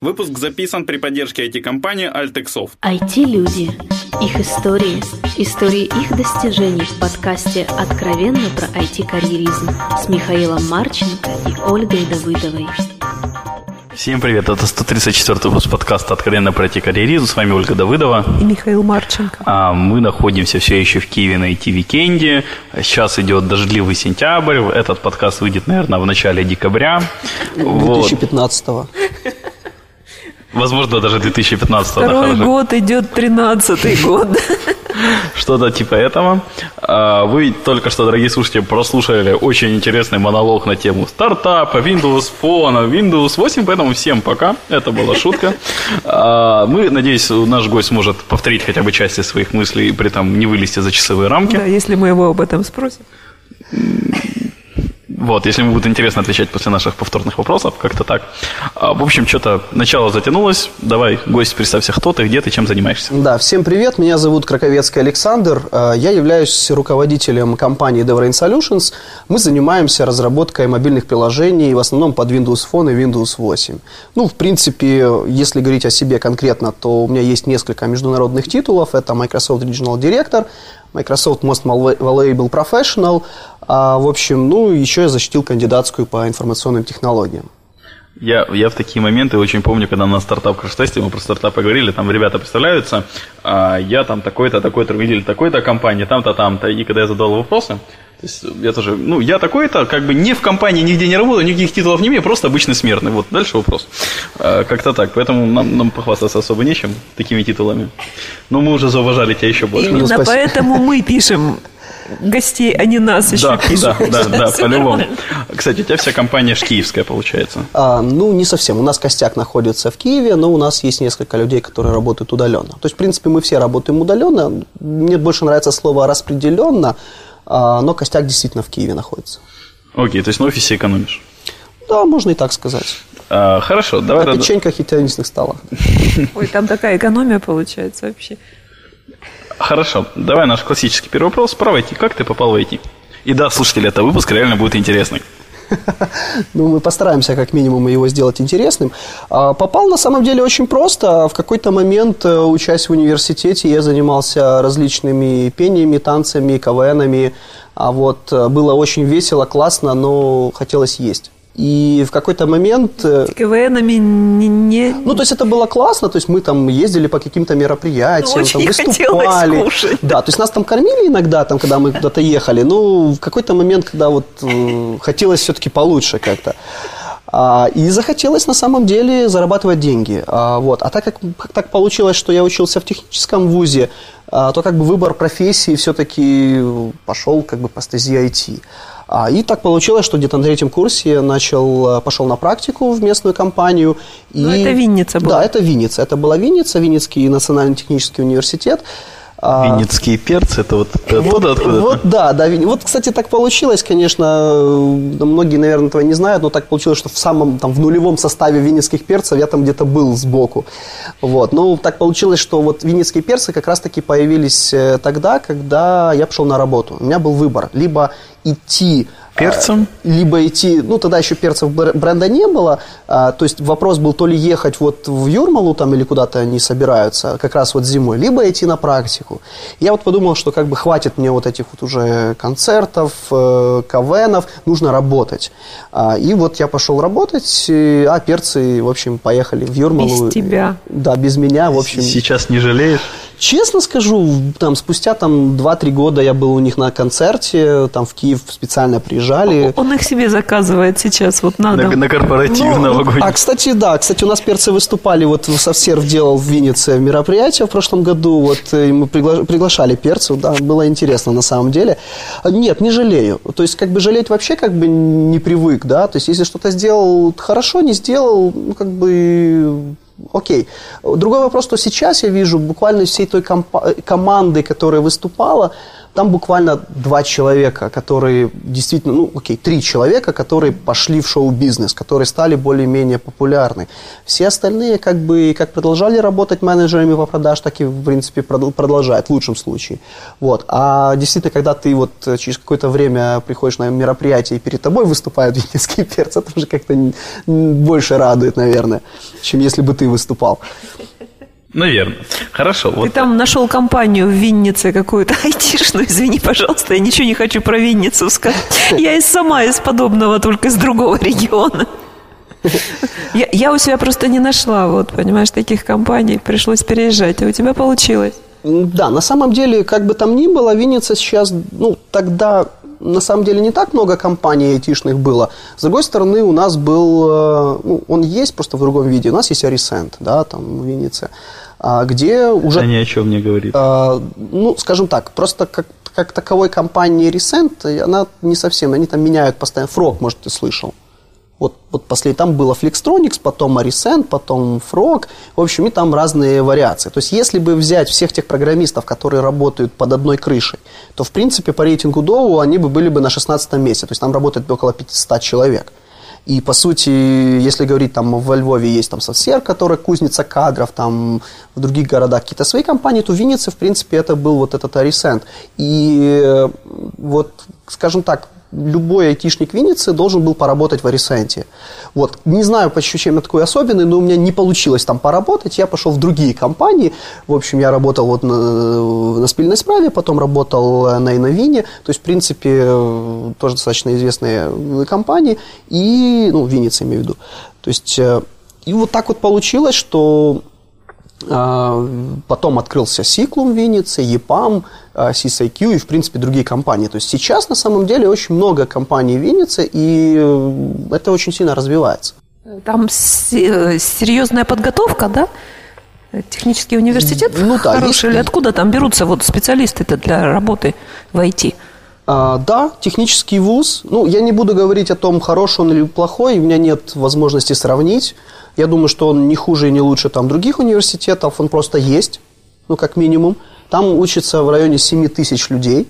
Выпуск записан при поддержке IT-компании AltexSoft. IT-люди. Их истории. Истории их достижений в подкасте «Откровенно про IT-карьеризм» с Михаилом Марченко и Ольгой Давыдовой. Всем привет, это 134 выпуск подкаста «Откровенно про IT-карьеризм». С вами Ольга Давыдова. И Михаил Марченко. А, мы находимся все еще в Киеве на IT-викенде. Сейчас идет дождливый сентябрь. Этот подкаст выйдет, наверное, в начале декабря. 2015 -го. Возможно, даже 2015 Второй да, год идет 13 год. Что-то типа этого. А, вы только что, дорогие слушатели, прослушали очень интересный монолог на тему стартапа, Windows Phone, Windows 8, поэтому всем пока. Это была шутка. А, мы, надеюсь, наш гость сможет повторить хотя бы части своих мыслей и при этом не вылезти за часовые рамки. Да, если мы его об этом спросим. Вот, если ему будет интересно отвечать после наших повторных вопросов, как-то так. А, в общем, что-то начало затянулось. Давай, гость, представься, кто ты, где ты, чем занимаешься. Да, всем привет, меня зовут Краковецкий Александр. А, я являюсь руководителем компании DevRain Solutions. Мы занимаемся разработкой мобильных приложений, в основном под Windows Phone и Windows 8. Ну, в принципе, если говорить о себе конкретно, то у меня есть несколько международных титулов. Это Microsoft Regional Director, Microsoft Most Valuable Professional. А, в общем, ну, еще я защитил кандидатскую по информационным технологиям. Я, я в такие моменты очень помню, когда на стартап краш-тесте мы про стартапы говорили, там ребята представляются, а я там такой-то, такой-то, видели такой-то компании, там-то, там-то, и когда я задал вопросы, то есть я тоже, ну, я такой-то, как бы не в компании нигде не работаю, никаких титулов не имею, просто обычный смертный. Вот, дальше вопрос. А, как-то так, поэтому нам, нам похвастаться особо нечем такими титулами. Но мы уже зауважали тебя еще больше. Именно ну, поэтому мы пишем гостей, а не нас еще да, пишут. Да, да, да, по-любому. Кстати, у тебя вся компания ж киевская получается. А, ну, не совсем. У нас костяк находится в Киеве, но у нас есть несколько людей, которые работают удаленно. То есть, в принципе, мы все работаем удаленно. Мне больше нравится слово распределенно, а, но костяк действительно в Киеве находится. Окей, то есть на офисе экономишь? Да, можно и так сказать. А, хорошо, давай. На печеньках и теннисных столах. Ой, там такая экономия получается вообще. Хорошо, давай наш классический первый вопрос. Про IT. Как ты попал в IT? И да, слушатели, это выпуск реально будет интересный. Ну, мы постараемся как минимум его сделать интересным. А, попал на самом деле очень просто. В какой-то момент, э, учась в университете, я занимался различными пениями, танцами, КВНами. А вот э, было очень весело, классно, но хотелось есть. И в какой-то момент... Э, КВНами не, не... Ну, то есть это было классно, то есть мы там ездили по каким-то мероприятиям, ну, там выступали. Кушать. Да, то есть нас там кормили иногда, там, когда мы куда-то ехали, но в какой-то момент, когда вот э, хотелось все-таки получше как-то. А, и захотелось на самом деле зарабатывать деньги. А, вот. а так как так получилось, что я учился в техническом вузе, а, то как бы выбор профессии все-таки пошел как бы по стези IT. А, и так получилось, что где-то на третьем курсе начал, э, пошел на практику в местную компанию. И... Но это Винница была? Да, это Винница. Это была Винница, Винницкий национальный технический университет. А, Винницкие перцы, это вот оттуда, откуда? Вот, да, да. Вот, кстати, так получилось, конечно, многие, наверное, этого не знают, но так получилось, что в самом, там, в нулевом составе винницких перцев я там где-то был сбоку. Вот. Ну, так получилось, что вот винницкие перцы как раз-таки появились э, тогда, когда я пошел на работу. У меня был выбор. Либо идти Перцем? А, либо идти, ну тогда еще перцев бренда не было, а, то есть вопрос был то ли ехать вот в Юрмалу там или куда-то они собираются, как раз вот зимой, либо идти на практику. Я вот подумал, что как бы хватит мне вот этих вот уже концертов, э, КВНов, нужно работать. А, и вот я пошел работать, а перцы, в общем, поехали в Юрмалу. Без тебя. Да, без меня, в общем. Сейчас не жалеешь? Честно скажу, там спустя там 2-3 года я был у них на концерте, там в Киев специально приезжали. Он их себе заказывает сейчас, вот надо. На, на корпоратив ну, новогодний. А, кстати, да, кстати, у нас перцы выступали, вот Совсерв делал в Виннице мероприятие в прошлом году, вот и мы пригла- приглашали перцев, да, было интересно на самом деле. Нет, не жалею, то есть как бы жалеть вообще как бы не привык, да, то есть если что-то сделал хорошо, не сделал, ну как бы Окей. Другой вопрос, что сейчас я вижу буквально всей той команды, которая выступала, Там буквально два человека, которые действительно, ну, окей, три человека, которые пошли в шоу-бизнес, которые стали более-менее популярны. Все остальные как бы как продолжали работать менеджерами по продаж, так и, в принципе, продолжают в лучшем случае. Вот. А действительно, когда ты вот через какое-то время приходишь на мероприятие и перед тобой выступают венецкие перцы, это уже как-то больше радует, наверное, чем если бы ты выступал. Наверное. Хорошо. Ты вот. там нашел компанию в Виннице какую-то айтишную, извини, пожалуйста, я ничего не хочу про Винницу сказать. Я и сама из подобного, только из другого региона. Я, я у себя просто не нашла, вот, понимаешь, таких компаний, пришлось переезжать, а у тебя получилось. Да, на самом деле, как бы там ни было, Винница сейчас, ну, тогда на самом деле не так много компаний айтишных было. С другой стороны, у нас был, э, ну, он есть просто в другом виде. У нас есть Арисент, да, там в Виннице, а, где уже... Это ни о чем не говорит. А, ну, скажем так, просто как, как таковой компании Resent, она не совсем, они там меняют постоянно. Фрог, может, ты слышал. Вот, вот после там было Flextronics, потом Arisen, потом Frog. В общем, и там разные вариации. То есть, если бы взять всех тех программистов, которые работают под одной крышей, то, в принципе, по рейтингу Доу они бы были бы на 16 месте. То есть, там работает около 500 человек. И, по сути, если говорить, там, во Львове есть там Совсер, который кузница кадров, там, в других городах какие-то свои компании, то в Виннице, в принципе, это был вот этот Арисент. И э, вот, скажем так, любой айтишник Винницы должен был поработать в Арисенте. Вот. Не знаю, по ощущениям я такой особенный, но у меня не получилось там поработать. Я пошел в другие компании. В общем, я работал вот на, на спильной справе, потом работал на Иновине. То есть, в принципе, тоже достаточно известные компании. И, ну, Винница имею в виду. То есть, э, и вот так вот получилось, что Потом открылся Сиклум в Виннице, EPAM, CSIQ и, в принципе, другие компании. То есть сейчас, на самом деле, очень много компаний в Виннице, и э, это очень сильно развивается. Там серьезная подготовка, да? Технический университет ну, да, хороший? Есть... Или откуда там берутся вот специалисты-то для работы в IT? А, да, технический вуз. Ну, я не буду говорить о том, хороший он или плохой, у меня нет возможности сравнить. Я думаю, что он не хуже и не лучше там других университетов, он просто есть, ну, как минимум. Там учится в районе 7 тысяч людей.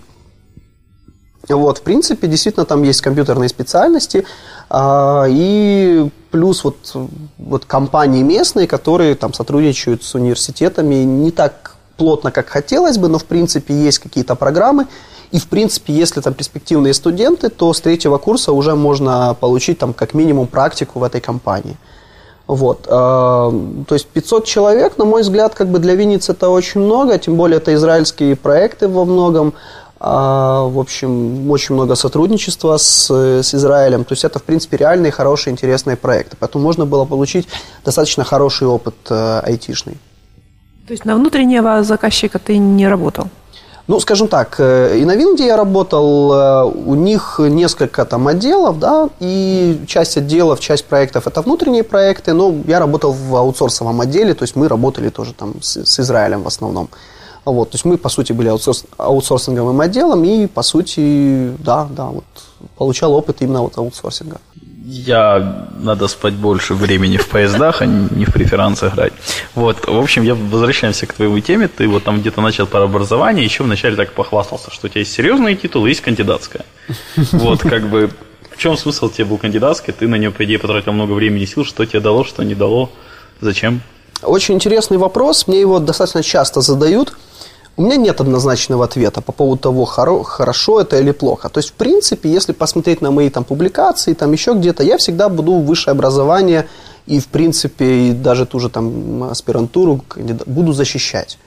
Вот, в принципе, действительно, там есть компьютерные специальности, а, и плюс вот, вот компании местные, которые там сотрудничают с университетами не так плотно, как хотелось бы, но, в принципе, есть какие-то программы, и, в принципе, если там перспективные студенты, то с третьего курса уже можно получить там как минимум практику в этой компании. Вот. А, то есть 500 человек, на мой взгляд, как бы для Винницы это очень много, тем более это израильские проекты во многом. А, в общем, очень много сотрудничества с, с Израилем. То есть это, в принципе, реальные, хорошие, интересные проекты. Поэтому можно было получить достаточно хороший опыт э, айтишный. То есть на внутреннего заказчика ты не работал? Ну, скажем так, э, и на Винде я работал, э, у них несколько там отделов, да, и часть отделов, часть проектов это внутренние проекты, но я работал в аутсорсовом отделе, то есть мы работали тоже там с, с Израилем в основном. Вот, то есть мы, по сути, были аутсорс, аутсорсинговым отделом и, по сути, да, да, вот, получал опыт именно вот аутсорсинга я надо спать больше времени в поездах, а не в преферанс играть. Вот, в общем, я возвращаемся к твоей теме. Ты вот там где-то начал про образование, еще вначале так похвастался, что у тебя есть серьезные титулы, есть кандидатская. Вот, как бы, в чем смысл тебе был кандидатская? Ты на нее, по идее, потратил много времени и сил. Что тебе дало, что не дало? Зачем? Очень интересный вопрос. Мне его достаточно часто задают. У меня нет однозначного ответа по поводу того, хоро, хорошо это или плохо. То есть, в принципе, если посмотреть на мои там публикации, там еще где-то, я всегда буду высшее образование и, в принципе, и даже ту же там аспирантуру буду защищать.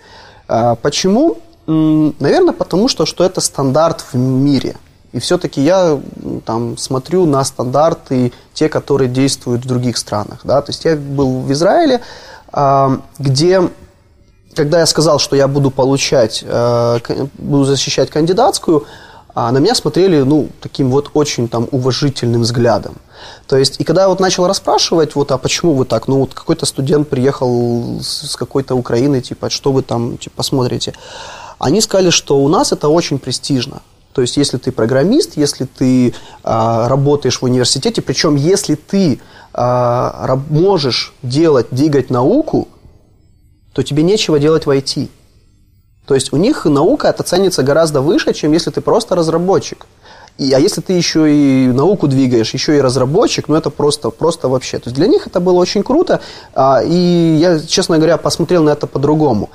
А, почему? Наверное, потому что, что это стандарт в мире. И все-таки я там смотрю на стандарты, те, которые действуют в других странах. Да? То есть я был в Израиле, а, где когда я сказал, что я буду получать, э, буду защищать кандидатскую, а на меня смотрели, ну, таким вот очень там уважительным взглядом. То есть, и когда я вот начал расспрашивать, вот, а почему вы так, ну, вот какой-то студент приехал с, какой-то Украины, типа, что вы там, типа, посмотрите, они сказали, что у нас это очень престижно. То есть, если ты программист, если ты а, работаешь в университете, причем если ты а, можешь делать, двигать науку, то тебе нечего делать в IT. То есть у них наука это ценится гораздо выше, чем если ты просто разработчик. И, а если ты еще и науку двигаешь, еще и разработчик, ну это просто, просто вообще. То есть для них это было очень круто. А, и я, честно говоря, посмотрел на это по-другому.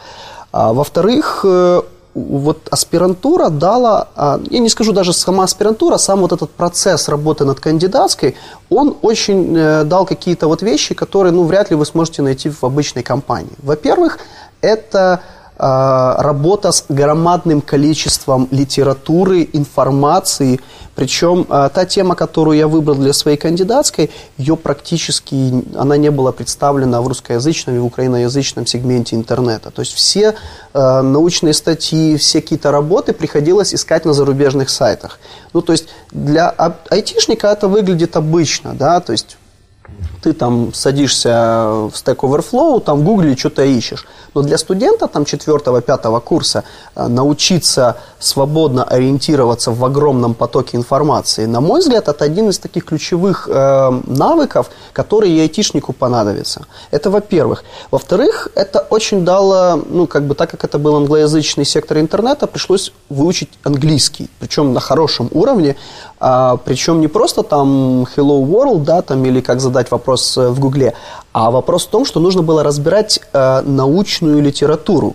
А, во-вторых, э, вот аспирантура дала, а, я не скажу даже сама аспирантура, сам вот этот процесс работы над кандидатской, он очень э, дал какие-то вот вещи, которые, ну, вряд ли вы сможете найти в обычной компании. Во-первых, это работа с громадным количеством литературы, информации. Причем а, та тема, которую я выбрал для своей кандидатской, ее практически, она не была представлена в русскоязычном и в украиноязычном сегменте интернета. То есть все а, научные статьи, все какие-то работы приходилось искать на зарубежных сайтах. Ну, то есть для айтишника это выглядит обычно, да, то есть ты там садишься в Stack Overflow, там в Гугле что-то ищешь. Но для студента там 4-5 курса э, научиться свободно ориентироваться в огромном потоке информации, на мой взгляд, это один из таких ключевых э, навыков, которые айтишнику понадобятся. Это во-первых. Во-вторых, это очень дало, ну, как бы так как это был англоязычный сектор интернета, пришлось выучить английский, причем на хорошем уровне, а, причем не просто там Hello World, да, там, или как задать вопрос э, в Гугле, а вопрос в том, что нужно было разбирать э, научную литературу.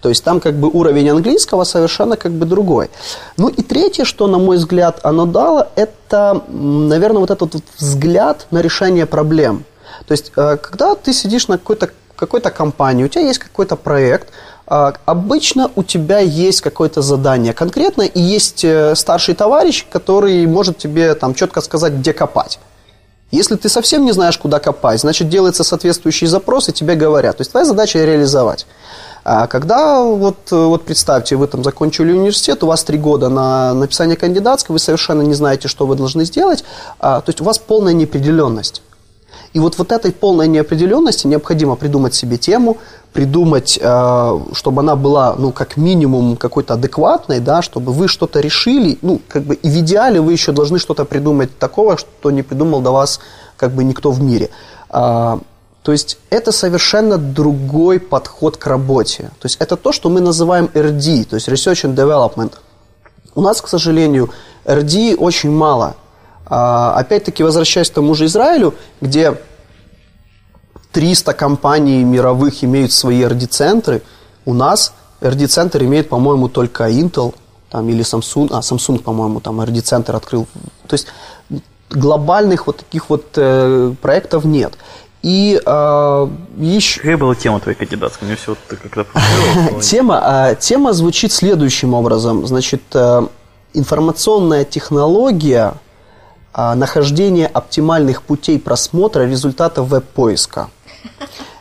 То есть там как бы уровень английского совершенно как бы другой. Ну и третье, что, на мой взгляд, оно дало, это, наверное, вот этот вот взгляд на решение проблем. То есть, э, когда ты сидишь на какой-то какой-то компании, у тебя есть какой-то проект, обычно у тебя есть какое-то задание конкретно, и есть э, старший товарищ, который может тебе там четко сказать, где копать. Если ты совсем не знаешь, куда копать, значит, делается соответствующий запрос, и тебе говорят. То есть твоя задача реализовать. А когда, вот, вот представьте, вы там закончили университет, у вас три года на написание кандидатской, вы совершенно не знаете, что вы должны сделать, а, то есть у вас полная неопределенность. И вот, вот этой полной неопределенности необходимо придумать себе тему, придумать, э, чтобы она была, ну, как минимум, какой-то адекватной, да, чтобы вы что-то решили, ну, как бы, и в идеале вы еще должны что-то придумать такого, что не придумал до вас, как бы, никто в мире. А, то есть это совершенно другой подход к работе. То есть это то, что мы называем RD, то есть Research and Development. У нас, к сожалению, RD очень мало. А, опять-таки, возвращаясь к тому же Израилю, где 300 компаний мировых имеют свои RD-центры, у нас RD-центр имеет, по-моему, только Intel там, или Samsung, а Samsung, по-моему, там RD-центр открыл. То есть глобальных вот таких вот э, проектов нет. И э, еще... Какая была тема твоей кандидатской? Мне все ты как-то тема, э, тема звучит следующим образом. Значит, э, информационная технология – нахождение оптимальных путей просмотра результатов веб-поиска.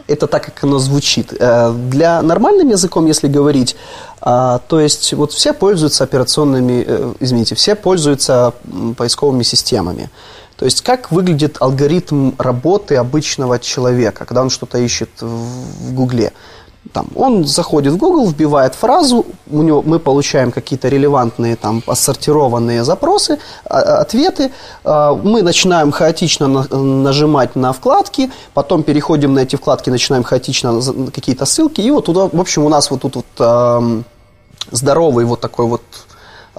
Это так, как оно звучит. Э, для нормальным языком, если говорить, а, то есть вот все пользуются операционными, э, извините, все пользуются поисковыми системами. То есть как выглядит алгоритм работы обычного человека, когда он что-то ищет в Гугле. Там, он заходит в Google, вбивает фразу, у него, мы получаем какие-то релевантные, там, ассортированные запросы, а, ответы. А, мы начинаем хаотично нажимать на вкладки, потом переходим на эти вкладки, начинаем хаотично какие-то ссылки. И вот туда, в общем, у нас вот тут вот здоровый вот такой вот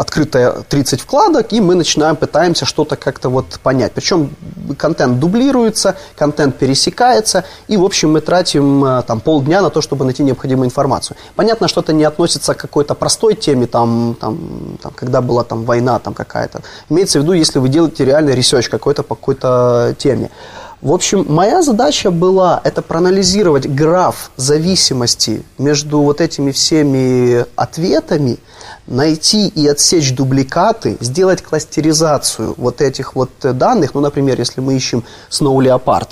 открытая 30 вкладок, и мы начинаем, пытаемся что-то как-то вот понять. Причем контент дублируется, контент пересекается, и, в общем, мы тратим э, там полдня на то, чтобы найти необходимую информацию. Понятно, что это не относится к какой-то простой теме, там, там, там, когда была там война там какая-то. Имеется в виду, если вы делаете реальный research какой-то по какой-то теме. В общем, моя задача была это проанализировать граф зависимости между вот этими всеми ответами, найти и отсечь дубликаты, сделать кластеризацию вот этих вот данных. Ну, например, если мы ищем Snow Leopard,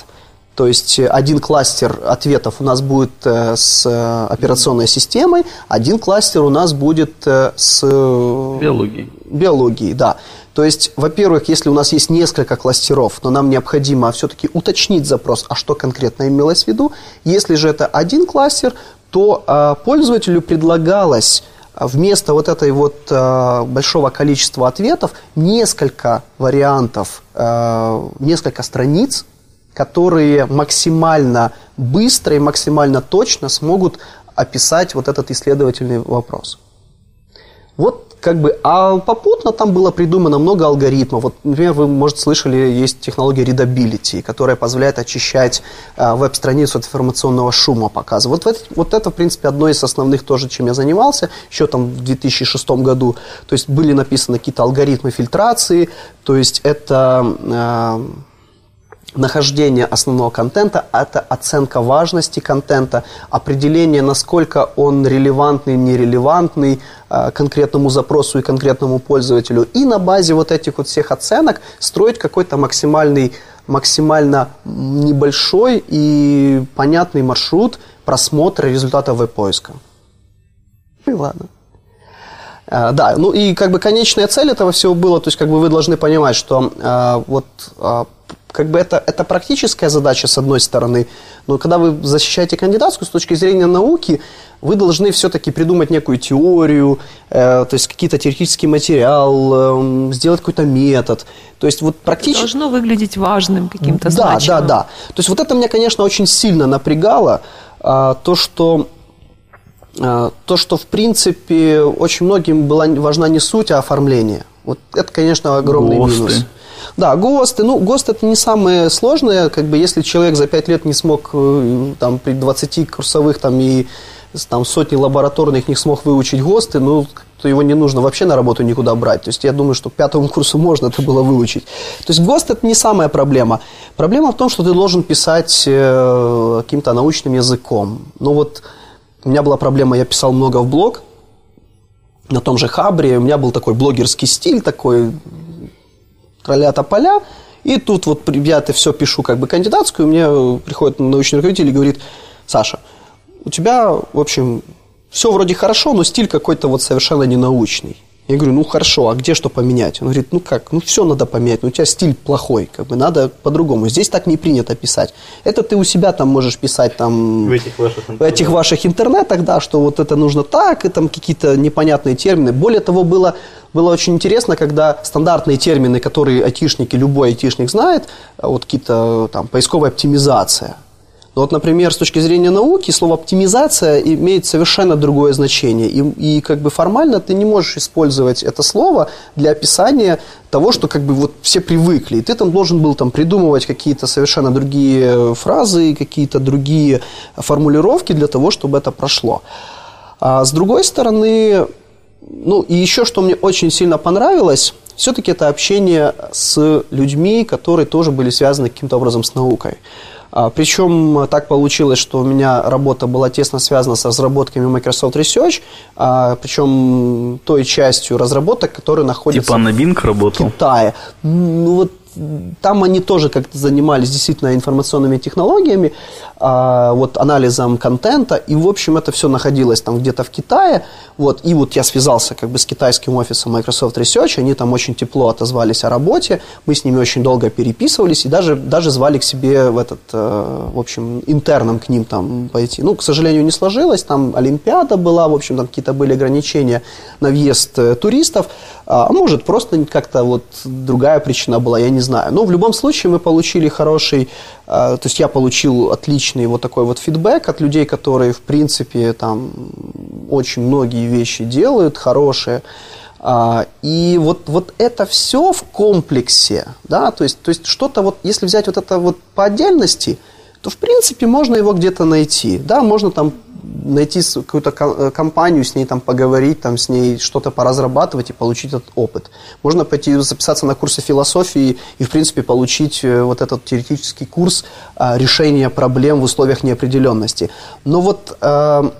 то есть один кластер ответов у нас будет э, с э, операционной системой, один кластер у нас будет э, с биологией. Биологией, да. То есть, во-первых, если у нас есть несколько кластеров, но нам необходимо все-таки уточнить запрос, а что конкретно имелось в виду. Если же это один кластер, то э, пользователю предлагалось вместо вот этой вот э, большого количества ответов несколько вариантов, э, несколько страниц, которые максимально быстро и максимально точно смогут описать вот этот исследовательный вопрос. Вот как бы, а попутно там было придумано много алгоритмов. Вот, например, вы, может, слышали, есть технология readability, которая позволяет очищать э, веб-страницу от информационного шума, показывать. Вот, вот это, в принципе, одно из основных тоже, чем я занимался, еще там в 2006 году. То есть были написаны какие-то алгоритмы фильтрации, то есть это... Э, нахождение основного контента – это оценка важности контента, определение, насколько он релевантный, нерелевантный э, конкретному запросу и конкретному пользователю. И на базе вот этих вот всех оценок строить какой-то максимальный, максимально небольшой и понятный маршрут просмотра результатов веб-поиска. Ну и ладно. Uh, да, ну и как бы конечная цель этого всего было, то есть как бы вы должны понимать, что uh, вот как бы это, это практическая задача, с одной стороны, но когда вы защищаете кандидатскую с точки зрения науки, вы должны все-таки придумать некую теорию, э, то есть какие-то теоретический материал, э, сделать какой-то метод. То есть вот практически... Должно выглядеть важным каким-то Да, значимым. да, да. То есть вот это меня, конечно, очень сильно напрягало, э, то, что э, то, что, в принципе, очень многим была важна не суть, а оформление. Вот это, конечно, огромный ГОСТы. минус. Да, ГОСТы. Ну, ГОСТ это не самое сложное. Как бы, если человек за 5 лет не смог э, там, при 20 курсовых там, и там, сотни лабораторных не смог выучить ГОСТы, ну, то его не нужно вообще на работу никуда брать. То есть я думаю, что к пятому курсу можно это было выучить. То есть ГОСТ это не самая проблема. Проблема в том, что ты должен писать э, каким-то научным языком. Ну вот у меня была проблема, я писал много в блог, на том же Хабре, у меня был такой блогерский стиль, такой тролля поля, и тут вот я это все пишу как бы кандидатскую, мне приходит научный руководитель и говорит, Саша, у тебя, в общем, все вроде хорошо, но стиль какой-то вот совершенно ненаучный. Я говорю, ну хорошо, а где что поменять? Он говорит, ну как, ну все надо поменять, но у тебя стиль плохой, как бы надо по-другому. Здесь так не принято писать. Это ты у себя там можешь писать там В этих ваших в этих ваших интернетах, да, что вот это нужно так, и там какие-то непонятные термины. Более того, было, было очень интересно, когда стандартные термины, которые айтишники, любой айтишник знает, а вот какие-то там поисковая оптимизация – но вот, например, с точки зрения науки, слово оптимизация имеет совершенно другое значение. И, и как бы формально ты не можешь использовать это слово для описания того, что как бы вот все привыкли. И ты там должен был там придумывать какие-то совершенно другие фразы, какие-то другие формулировки для того, чтобы это прошло. А с другой стороны, ну и еще что мне очень сильно понравилось, все-таки это общение с людьми, которые тоже были связаны каким-то образом с наукой. А, Причем так получилось, что у меня работа была тесно связана с разработками Microsoft Research, а, причем той частью разработок, которые находятся Типа на Bing в работал? Китае. Ну вот там они тоже как-то занимались действительно информационными технологиями, а, вот анализом контента, и в общем это все находилось там где-то в Китае, вот, и вот я связался как бы с китайским офисом Microsoft Research, они там очень тепло отозвались о работе, мы с ними очень долго переписывались и даже, даже звали к себе в этот, э, в общем, интерном к ним там пойти. Ну, к сожалению, не сложилось, там Олимпиада была, в общем, там какие-то были ограничения на въезд э, туристов, а может, просто как-то вот другая причина была, я не знаю. Но в любом случае мы получили хороший, а, то есть я получил отличный вот такой вот фидбэк от людей, которые, в принципе, там очень многие вещи делают, хорошие. А, И вот, вот это все в комплексе, да, то есть, то есть что-то вот, если взять вот это вот по отдельности, то, в принципе, можно его где-то найти. Да, можно там найти какую-то э, компанию, с ней там поговорить, там с ней что-то поразрабатывать и получить этот опыт. Можно пойти записаться на курсы философии и, в принципе, получить э, вот этот теоретический курс а, решения проблем в условиях неопределенности. Но вот, э,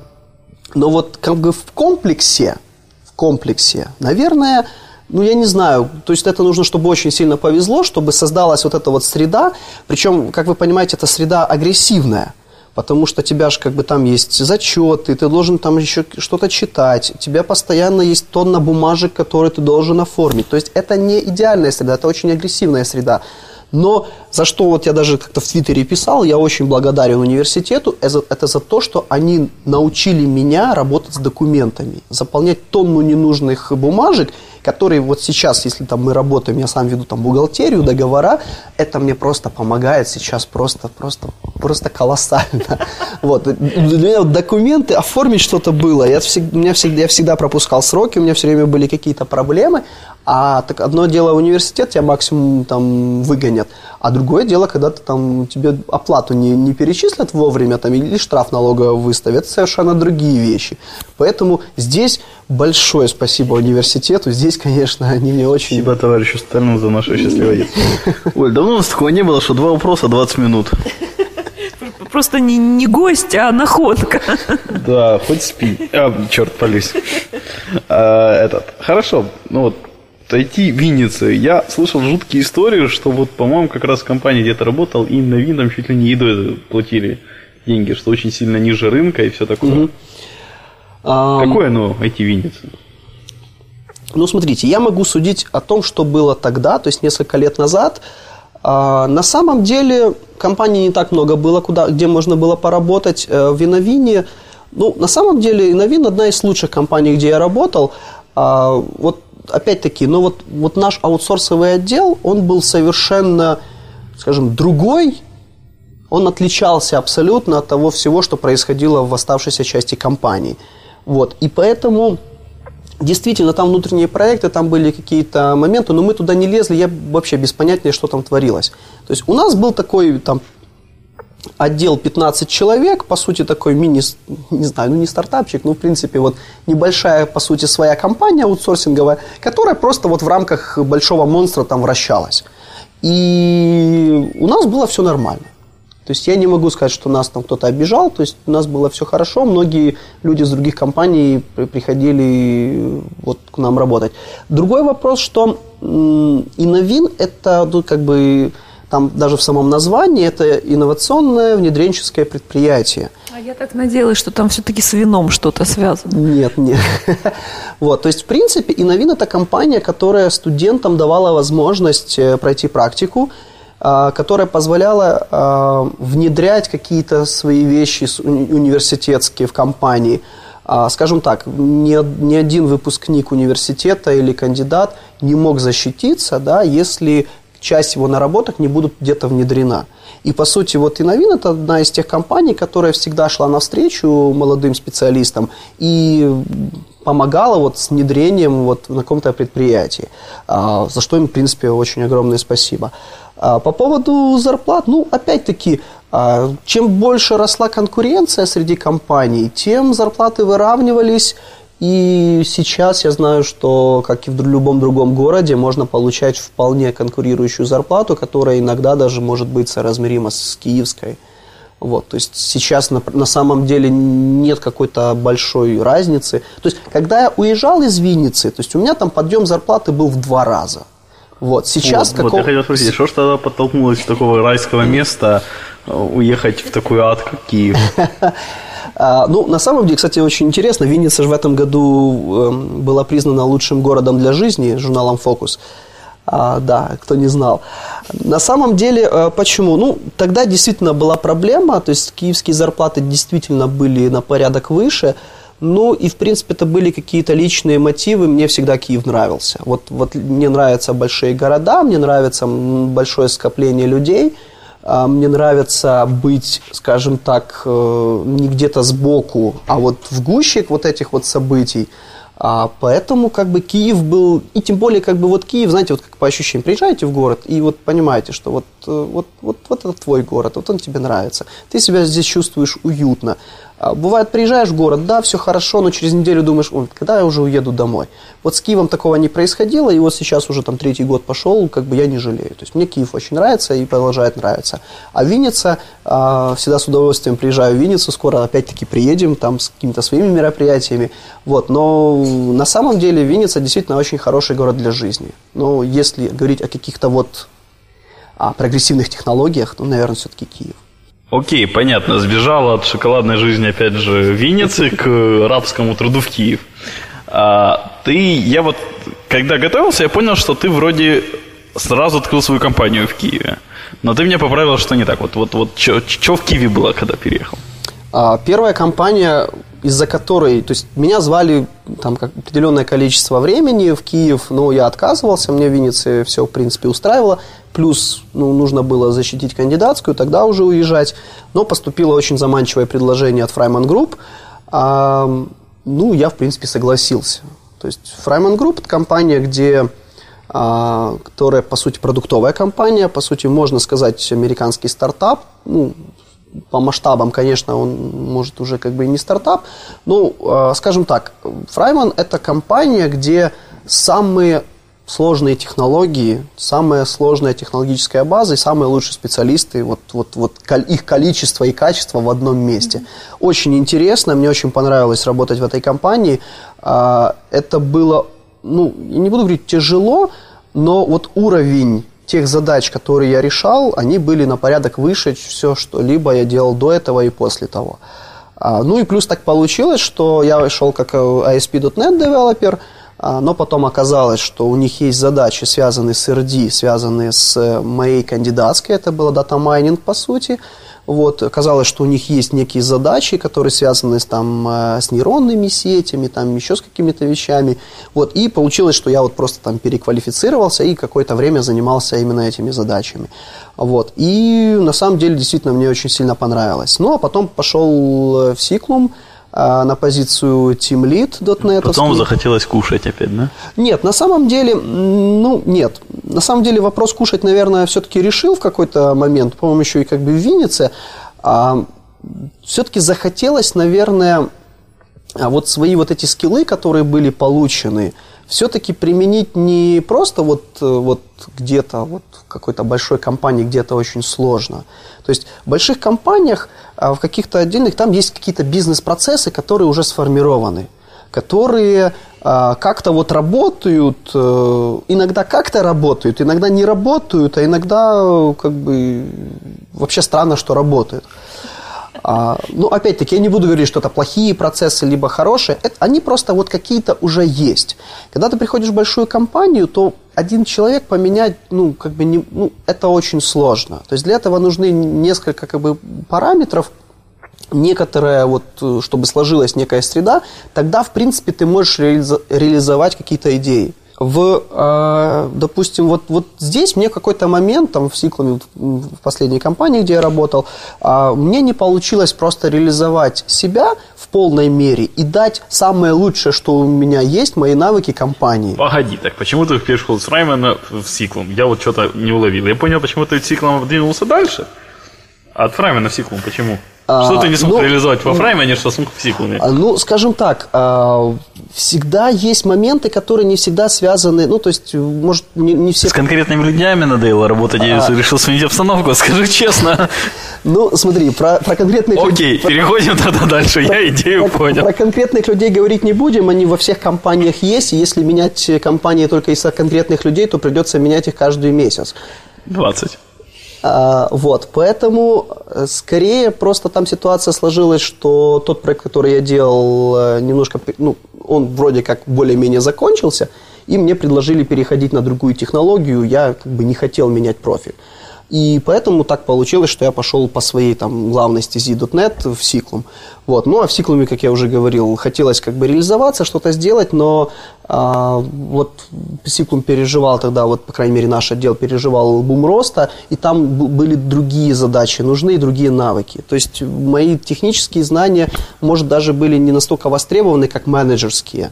но вот как бы в комплексе, в комплексе, наверное, ну, я не знаю, то есть это нужно, чтобы очень сильно повезло, чтобы создалась вот эта вот среда, причем, как вы понимаете, эта среда агрессивная, потому что тебя же как бы там есть зачеты, ты должен там еще что-то читать, у тебя постоянно есть тонна бумажек, которые ты должен оформить, то есть это не идеальная среда, это очень агрессивная среда, Но за что вот я даже как-то в Твиттере писал, я очень благодарен университету, это, это за то, что они научили меня работать с документами, заполнять тонну ненужных бумажек, которые вот сейчас, если там мы работаем, я сам веду там бухгалтерию, договора, это мне просто помогает сейчас просто, просто, просто колоссально. Вот. Для меня вот документы, оформить что-то было, я всегда, меня всегда, я всегда пропускал сроки, у меня все время были какие-то проблемы, а так одно дело университет, тебя максимум там выгонят, а другое дело, когда ты там тебе оплату не, не перечислят вовремя там, или штраф налоговый выставят, это совершенно другие вещи. Поэтому здесь большое спасибо университету. Здесь, конечно, они мне очень... Спасибо товарищу Сталину за наше счастливое детство. Оль, давно у нас такого не было, что два вопроса 20 минут. Просто не, не гость, а находка. Да, хоть спи. А, черт, полюсь. А, этот, хорошо, ну вот IT Винницы. Я слышал жуткие истории, что вот, по-моему, как раз в компании где-то работал, и на Вин там чуть ли не едой платили деньги, что очень сильно ниже рынка и все такое. Угу. Какое оно IT Винницы? Ну, смотрите, я могу судить о том, что было тогда, то есть несколько лет назад. А, на самом деле компаний не так много было, куда, где можно было поработать. Э, в Виновине, ну, на самом деле, Виновин одна из лучших компаний, где я работал. А, вот опять-таки, но вот, вот наш аутсорсовый отдел, он был совершенно, скажем, другой, он отличался абсолютно от того всего, что происходило в оставшейся части компании. Вот. И поэтому действительно там внутренние проекты, там были какие-то моменты, но мы туда не лезли, я вообще без понятия, что там творилось. То есть у нас был такой там отдел 15 человек, по сути, такой мини, не знаю, ну не стартапчик, но в принципе вот небольшая, по сути, своя компания аутсорсинговая, которая просто вот в рамках большого монстра там вращалась. И у нас было все нормально. То есть я не могу сказать, что нас там кто-то обижал, то есть у нас было все хорошо, многие люди из других компаний приходили вот к нам работать. Другой вопрос, что Иновин это ну, как бы там даже в самом названии это инновационное внедренческое предприятие. А я так надеялась, что там все-таки с вином что-то связано. Нет, нет. Вот, то есть, в принципе, Инновин – это компания, которая студентам давала возможность э, пройти практику, а, которая позволяла а, внедрять какие-то свои вещи университетские в компании. А, скажем так, ни, ни один выпускник университета или кандидат не мог защититься, да, если часть его наработок не будут где-то внедрена. И, по сути, вот Иновин – это одна из тех компаний, которая всегда шла навстречу молодым специалистам и помогала вот с внедрением вот на каком-то предприятии, а, за что им, в принципе, очень огромное спасибо. А, по поводу зарплат, ну, опять-таки, а, чем больше росла конкуренция среди компаний, тем зарплаты выравнивались, и сейчас я знаю, что, как и в любом другом городе, можно получать вполне конкурирующую зарплату, которая иногда даже может быть соразмерима с киевской. Вот, то есть сейчас на, на самом деле нет какой-то большой разницы. То есть, когда я уезжал из Винницы, то есть у меня там подъем зарплаты был в два раза. Вот, сейчас вот, каков... вот я хотел спросить, что ж тогда подтолкнулось с такого райского места э, уехать в такой ад, как Киев? А, ну, на самом деле, кстати, очень интересно, Винница же в этом году эм, была признана лучшим городом для жизни журналом «Фокус». А, да, кто не знал. На самом деле, э, почему? Ну, тогда действительно была проблема, то есть киевские зарплаты действительно были на порядок выше, ну и, в принципе, это были какие-то личные мотивы. Мне всегда Киев нравился. Вот, вот мне нравятся большие города, мне нравится большое скопление людей – мне нравится быть, скажем так, э, не где-то сбоку, а вот в гуще вот этих вот событий. А поэтому как бы Киев был, и тем более как бы вот Киев, знаете, вот как по ощущениям, приезжаете в город и вот понимаете, что вот, э, вот, вот, вот это твой город, вот он тебе нравится, ты себя здесь чувствуешь уютно. А, бывает, приезжаешь в город, да, все хорошо, но через неделю думаешь, Ой, когда я уже уеду домой. Вот с Киевом такого не происходило, и вот сейчас уже там третий год пошел, как бы я не жалею. То есть мне Киев очень нравится и продолжает нравиться. А Винница, э, всегда с удовольствием приезжаю в Винницу, скоро опять-таки приедем там с какими-то своими мероприятиями. Вот, но на самом деле Винница действительно очень хороший город для жизни. Но если говорить о каких-то вот о прогрессивных технологиях, то, наверное, все-таки Киев. Окей, понятно. Сбежал от шоколадной жизни, опять же, в Винницы к рабскому труду в Киев. А, ты, я вот, когда готовился, я понял, что ты вроде сразу открыл свою компанию в Киеве. Но ты меня поправил, что не так. Вот, вот, вот что в Киеве было, когда переехал? А, первая компания, из-за которой, то есть меня звали там как определенное количество времени в Киев, но я отказывался, мне в Виннице все, в принципе, устраивало. Плюс ну, нужно было защитить кандидатскую, тогда уже уезжать. Но поступило очень заманчивое предложение от Frayman Group. А, ну, я, в принципе, согласился. То есть Frayman Group – это компания, где а, которая, по сути, продуктовая компания, по сути, можно сказать, американский стартап, ну, по масштабам, конечно, он может уже как бы и не стартап. Ну, а, скажем так, Frayman – это компания, где самые сложные технологии, самая сложная технологическая база и самые лучшие специалисты, вот, вот, вот их количество и качество в одном месте. Очень интересно, мне очень понравилось работать в этой компании. А, это было, ну, не буду говорить тяжело, но вот уровень тех задач, которые я решал, они были на порядок выше все, что либо я делал до этого и после того. А, ну и плюс так получилось, что я шел как ASP.NET девелопер, а, но потом оказалось, что у них есть задачи, связанные с RD, связанные с моей кандидатской, это было дата майнинг по сути, вот, оказалось, что у них есть некие задачи, которые связаны с, там, э, с нейронными сетями, там, еще с какими-то вещами. Вот, и получилось, что я вот просто там переквалифицировался и какое-то время занимался именно этими задачами. Вот, и на самом деле действительно мне очень сильно понравилось. Ну, а потом пошел в Сиклум, на позицию Team Lead.net. Потом захотелось кушать опять, да? Нет, на самом деле, ну, нет. На самом деле вопрос кушать, наверное, все-таки решил в какой-то момент, по-моему, еще и как бы в Виннице. А, все-таки захотелось, наверное, а вот свои вот эти скиллы, которые были получены, все-таки применить не просто вот, э, вот где-то, вот в какой-то большой компании где-то очень сложно. То есть в больших компаниях, а в каких-то отдельных, там есть какие-то бизнес-процессы, которые уже сформированы, которые а, как-то вот работают, э, иногда как-то работают, иногда не работают, а иногда как бы вообще странно, что работают. А, ну, опять-таки, я не буду говорить, что это плохие процессы, либо хорошие. Это, они просто вот какие-то уже есть. Когда ты приходишь в большую компанию, то один человек поменять, ну, как бы, не, ну, это очень сложно. То есть для этого нужны несколько, как бы, параметров, некоторая, вот, чтобы сложилась некая среда, тогда, в принципе, ты можешь реализовать какие-то идеи в, э, допустим, вот, вот здесь мне какой-то момент, там, в Сиклуме, в последней компании, где я работал, э, мне не получилось просто реализовать себя в полной мере и дать самое лучшее, что у меня есть, мои навыки компании. Погоди, так почему ты перешел с Раймана в Сиклум? Я вот что-то не уловил. Я понял, почему ты от Сиклума двинулся дальше, а от Фраймена в Сиклум почему? Что ты не смог ну, реализовать во фрейме, что смог в сиквеле? Ну, скажем так, а, всегда есть моменты, которые не всегда связаны, ну, то есть, может, не, не все... С конкретными людьми надоело работать, я а... решил сменить обстановку, скажи честно. Ну, смотри, про, про конкретных Окей, людей... переходим тогда дальше, про, я идею про, понял. Про конкретных людей говорить не будем, они во всех компаниях есть, и если менять компании только из-за конкретных людей, то придется менять их каждый месяц. 20. А, вот, поэтому э, скорее просто там ситуация сложилась, что тот проект, который я делал, э, немножко, ну, он вроде как более-менее закончился, и мне предложили переходить на другую технологию, я как бы не хотел менять профиль. И поэтому так получилось, что я пошел по своей там главной стези .NET в Сиклум. Вот. Ну, а в Сиклуме, как я уже говорил, хотелось как бы реализоваться, что-то сделать, но а, вот Сиклум переживал тогда, вот, по крайней мере, наш отдел переживал бум роста, и там были другие задачи нужны другие навыки. То есть мои технические знания, может, даже были не настолько востребованы, как менеджерские.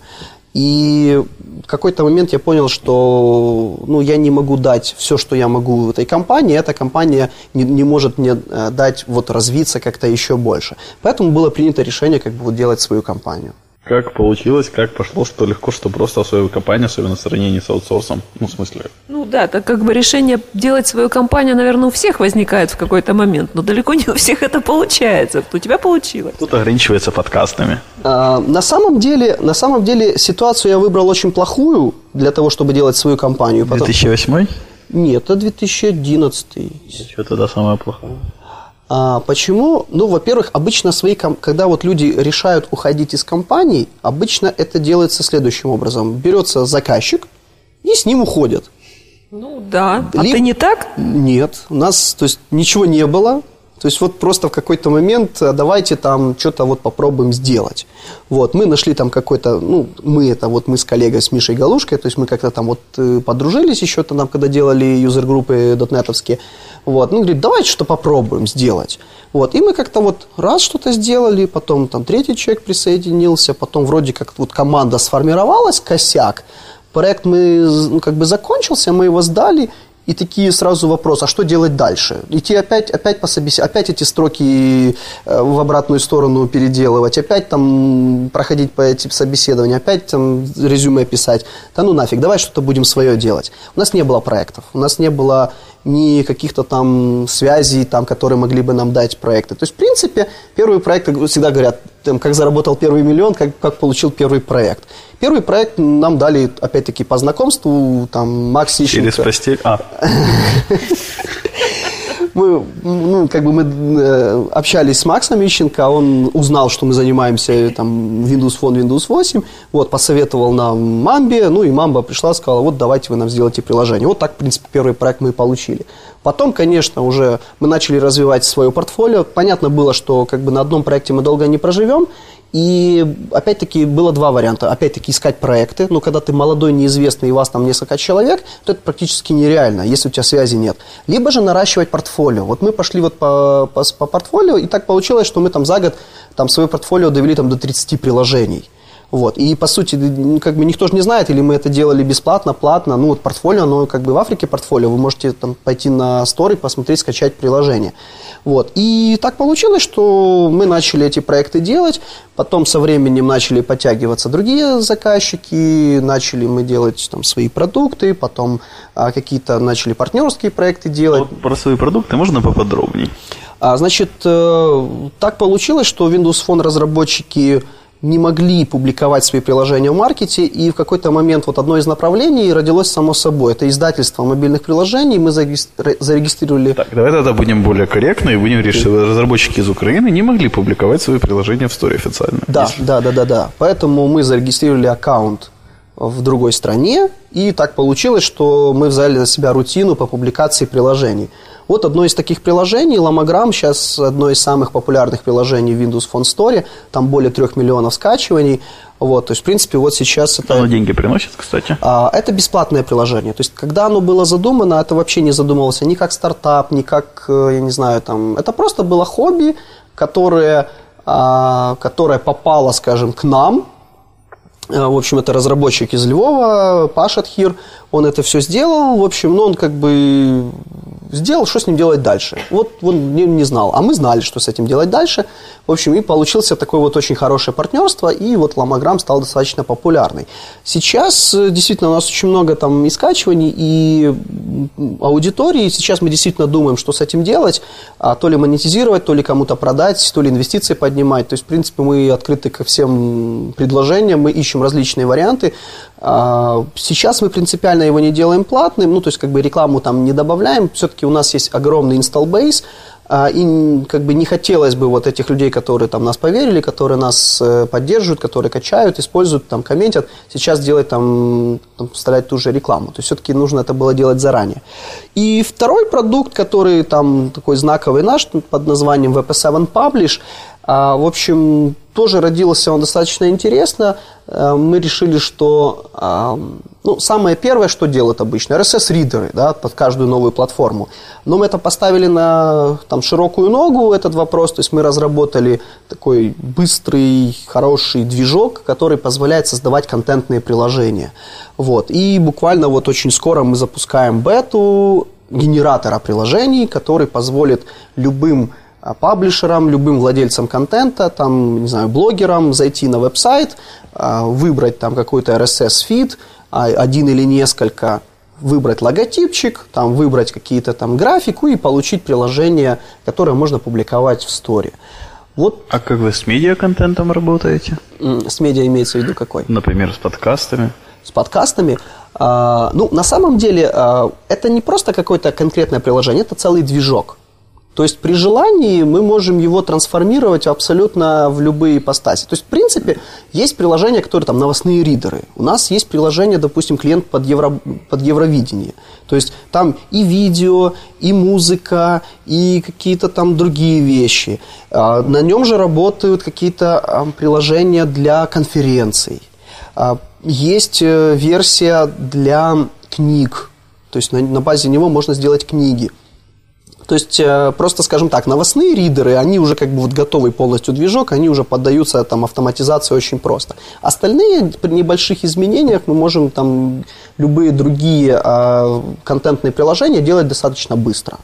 И какой-то момент я понял, что ну, я не могу дать все, что я могу в этой компании. Эта компания не, не может мне э, дать вот, развиться как-то еще больше. Поэтому было принято решение как бы, вот, делать свою компанию. Как получилось, как пошло, что легко, что просто свою компанию, особенно в сравнении с аутсорсом? Ну, в смысле? Ну да, так как бы решение делать свою компанию, наверное, у всех возникает в какой-то момент, но далеко не у всех это получается. У тебя получилось. Тут ограничивается подкастами. А, на самом деле, на самом деле ситуацию я выбрал очень плохую для того, чтобы делать свою компанию. 2008? Нет, это 2011. Что тогда самое плохое? А, почему? Ну, во-первых, обычно свои, когда вот люди решают уходить из компаний, обычно это делается следующим образом. Берется заказчик и с ним уходят. Ну да. А Либо- ты не так? Нет, у нас, то есть, ничего не было. То есть, вот просто в какой-то момент а, давайте там что-то вот попробуем сделать. Вот, мы нашли там какой-то, ну, мы, это вот мы с коллегой, с Мишей Галушкой, то есть, мы как-то там вот э, подружились еще там, когда делали юзер-группы дотнетовские. Вот, ну, говорит, давайте что попробуем сделать. Вот, и мы как-то вот раз что-то сделали, потом там третий человек присоединился, потом вроде как вот команда сформировалась, косяк, проект мы, ну, как бы закончился, мы его сдали, и такие сразу вопрос, а что делать дальше? Идти опять, опять по собес... опять эти строки э, в обратную сторону переделывать, опять там проходить по этим собеседованиям, опять там резюме писать. Да ну нафиг, давай что-то будем свое делать. У нас не было проектов, у нас не было ни каких-то там связей, там, которые могли бы нам дать проекты. То есть, в принципе, первый проект, как всегда говорят, там, как заработал первый миллион, как, как получил первый проект. Первый проект нам дали, опять-таки, по знакомству, там, Макс Ищенко. Через постель. А, Мы, ну, как бы мы э, общались с Максом Ищенко, он узнал, что мы занимаемся там Windows Phone, Windows 8, вот, посоветовал нам Мамбе, ну и Мамба пришла, сказала, вот давайте вы нам сделайте приложение. Вот так, в принципе, первый проект мы и получили. Потом, конечно, уже мы начали развивать свое портфолио. Понятно было, что как бы на одном проекте мы долго не проживем, и опять-таки было два варианта. Опять-таки искать проекты. Ну, когда ты молодой, неизвестный, и вас там несколько человек, то это практически нереально, если у тебя связи нет. Либо же наращивать портфолио. Вот мы пошли вот по, по, по портфолио, и так получилось, что мы там за год там свое портфолио довели там до 30 приложений. Вот. И, по сути, ну, как бы никто же не знает, или мы это делали бесплатно, платно. Ну, вот портфолио, оно как бы в Африке портфолио, вы можете там пойти на Store и посмотреть, скачать приложение. Вот. И так получилось, что мы начали эти проекты делать, потом со временем начали подтягиваться другие заказчики, начали мы делать там свои продукты, потом а, какие-то начали партнерские проекты делать. вот про свои продукты можно поподробней? А, Значит, э, так получилось, что Windows Phone разработчики не могли публиковать свои приложения в маркете, и в какой-то момент вот одно из направлений родилось само собой. Это издательство мобильных приложений. Мы зарегистри- зарегистрировали... Так, давай тогда будем более корректны и будем говорить, что разработчики из Украины не могли публиковать свои приложения в Store официально. Да, Если- да, да, да, да. Поэтому мы зарегистрировали аккаунт в другой стране, и так получилось, что мы взяли на себя рутину по публикации приложений. Вот одно из таких приложений, Lamagram, сейчас одно из самых популярных приложений в Windows Phone Store, там более трех миллионов скачиваний. Вот, то есть, в принципе, вот сейчас это... Оно деньги приносит, кстати. А, Это бесплатное приложение. То есть, когда оно было задумано, это вообще не задумывалось ни как стартап, ни как, э, я не знаю, там... Это просто было хобби, которое, а, которое попало, скажем, к нам. А, В общем, это разработчик из Львова, Паша Тхир. Он это все сделал. В общем, ну, он как бы сделал, что с ним делать дальше. Вот он не, не знал. А мы знали, что с этим делать дальше. В общем, и получился такое вот очень хорошее партнерство. И вот Ломограмм стал достаточно популярный. Сейчас э, действительно у нас очень много там и скачиваний, и аудитории. Сейчас мы действительно думаем, что с этим делать. А, то ли монетизировать, то ли кому-то продать, то ли инвестиции поднимать. То есть, в принципе, мы открыты ко всем предложениям, мы ищем различные варианты. А, Сейчас мы принципиально его не делаем платным, ну, то есть, как бы рекламу там не добавляем. Все-таки у нас есть огромный install base, а, и как бы не хотелось бы вот этих людей, которые там нас поверили, которые нас э, поддерживают, которые качают, используют, там, комментят, сейчас делать там, там вставлять ту же рекламу. То есть все-таки нужно это было делать заранее. И второй продукт, который там такой знаковый наш под названием VP7 Publish, в общем, тоже родился он достаточно интересно. А, Мы решили, что а, ну, самое первое, что делают обычно, RSS-ридеры да, под каждую новую платформу. Но мы это поставили на там, широкую ногу, этот вопрос. То есть мы разработали такой быстрый, хороший движок, который позволяет создавать контентные приложения. Вот. И буквально вот очень скоро мы запускаем бету генератора приложений, который позволит любым а, паблишерам, любым владельцам контента, там, не знаю, блогерам зайти на веб-сайт, а, выбрать там какой-то RSS-фид, один или несколько, выбрать логотипчик, там, выбрать какие-то там графику и получить приложение, которое можно публиковать в сторе. Вот А как вы с медиа-контентом работаете? с медиа имеется в виду какой? Например, с подкастами? с подкастами. А, ну, на самом деле, а, это не просто какое-то конкретное приложение, это целый движок. То есть при желании мы можем его трансформировать абсолютно в любые ипостаси. То есть, в принципе, есть приложения, которые там новостные ридеры. У нас есть приложение, допустим, клиент под, евро, под Евровидение. То есть там и видео, и музыка, и какие-то там другие вещи. А, на нем же работают какие-то а, приложения для конференций. А, есть э, версия для книг. То есть на, на базе него можно сделать книги. То есть, э, просто, скажем так, новостные ридеры, они уже как бы вот готовый полностью движок, они уже поддаются там автоматизации очень просто. Остальные при небольших изменениях мы можем там любые другие э, контентные приложения делать достаточно быстро.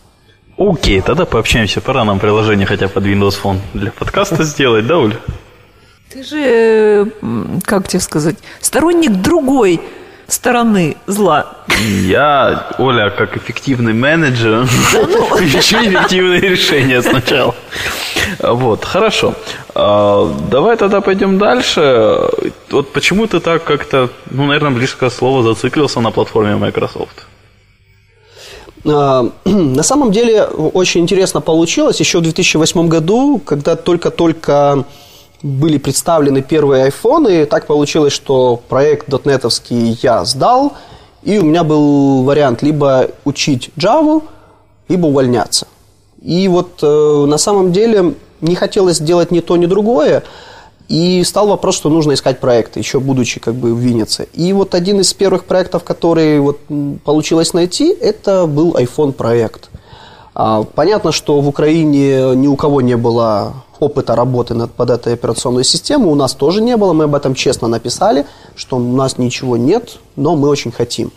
Окей, тогда пообщаемся. Пора нам приложение хотя бы под Windows Phone для подкаста сделать, да, Уль? Ты же, как тебе сказать, сторонник другой стороны зла. Я, Оля, как эффективный менеджер, ищу эффективные решения сначала. Вот, хорошо. А, давай тогда пойдем дальше. Вот почему ты так как-то, ну, наверное, близко слово зациклился на платформе Microsoft? А, на самом деле очень интересно получилось. Еще в 2008 году, когда только-только были представлены первые айфоны. Так получилось, что проект дотнетовский я сдал, и у меня был вариант либо учить Java, либо увольняться. И вот э, на самом деле не хотелось делать ни то, ни другое, и стал вопрос, что нужно искать проекты, еще будучи как бы в Виннице. И вот один из первых проектов, который вот получилось найти, это был iPhone проект. А, понятно, что в Украине ни у кого не было опыта работы над, под этой операционной системой, у нас тоже не было, мы об этом честно написали, что у нас ничего нет, но мы очень хотим.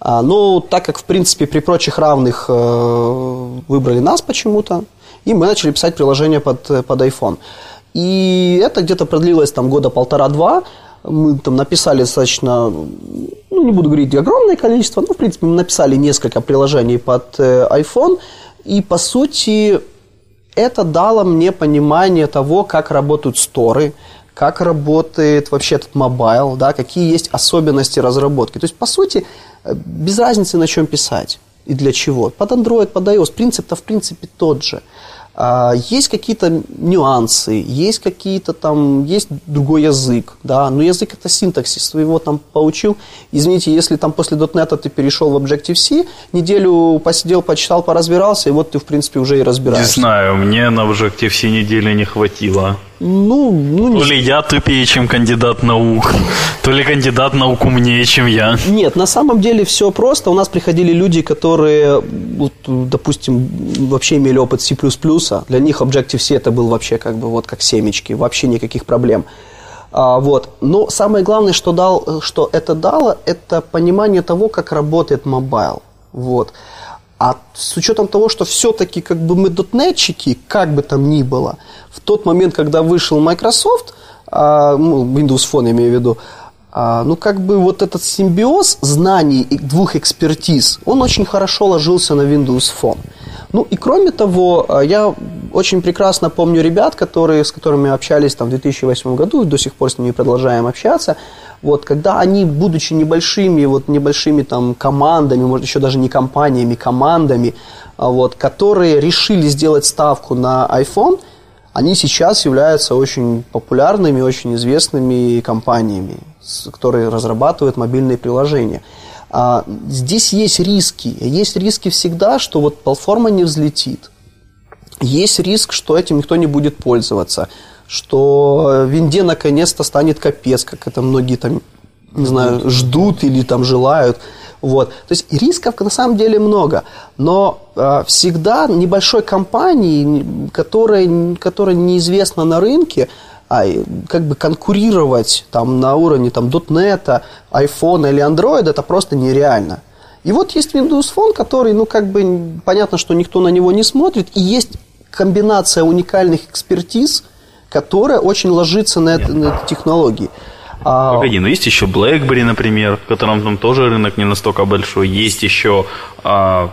А, но так как, в принципе, при прочих равных э, выбрали нас почему-то, и мы начали писать приложение под, под iPhone. И это где-то продлилось там года полтора-два, мы там написали достаточно, ну, не буду говорить огромное количество, но, в принципе, мы написали несколько приложений под э, iPhone – и, по сути, это дало мне понимание того, как работают сторы, как работает вообще этот mobile, да, какие есть особенности разработки. То есть, по сути, без разницы, на чем писать и для чего. Под Android, под iOS принцип-то в принципе тот же – есть какие-то нюансы, есть какие-то там, есть другой язык, да, но язык это синтаксис, ты его там поучил. Извините, если там после .NET ты перешел в Objective-C, неделю посидел, почитал, поразбирался, и вот ты, в принципе, уже и разбираешься. Не знаю, мне на Objective-C недели не хватило. Ну, ну не... То ли я тупее, чем кандидат наук, то ли кандидат наук умнее, чем я. Нет, на самом деле все просто. У нас приходили люди, которые, вот, допустим, вообще имели опыт C++. Для них Objective-C это был вообще как бы вот как семечки, вообще никаких проблем. А, вот. Но самое главное, что, дал, что это дало, это понимание того, как работает mobile. Вот. А с учетом того, что все-таки как бы мы дотнетчики, как бы там ни было, в тот момент, когда вышел Microsoft, а, ну, Windows Phone имею в виду, а, ну, как бы вот этот симбиоз знаний двух экспертиз, он очень хорошо ложился на Windows Phone. Ну, и кроме того, а, я очень прекрасно помню ребят, которые, с которыми общались там, в 2008 году, и до сих пор с ними продолжаем общаться, вот, когда они, будучи небольшими, вот, небольшими там, командами, может, еще даже не компаниями, командами, а, вот, которые решили сделать ставку на iPhone, они сейчас являются очень популярными, очень известными компаниями, которые разрабатывают мобильные приложения. А, здесь есть риски. Есть риски всегда, что вот платформа не взлетит. Есть риск, что этим никто не будет пользоваться что винде наконец-то станет капец, как это многие там, не знаю, ждут или там желают. Вот. То есть рисков на самом деле много, но э, всегда небольшой компании, которая, которая неизвестна на рынке, а, как бы конкурировать там на уровне там, .NET, iPhone или Android, это просто нереально. И вот есть Windows Phone, который, ну, как бы, понятно, что никто на него не смотрит, и есть комбинация уникальных экспертиз – которая очень ложится на, это, на эти технологии. А... Погоди, но есть еще BlackBerry, например, в котором там тоже рынок не настолько большой. Есть еще, а,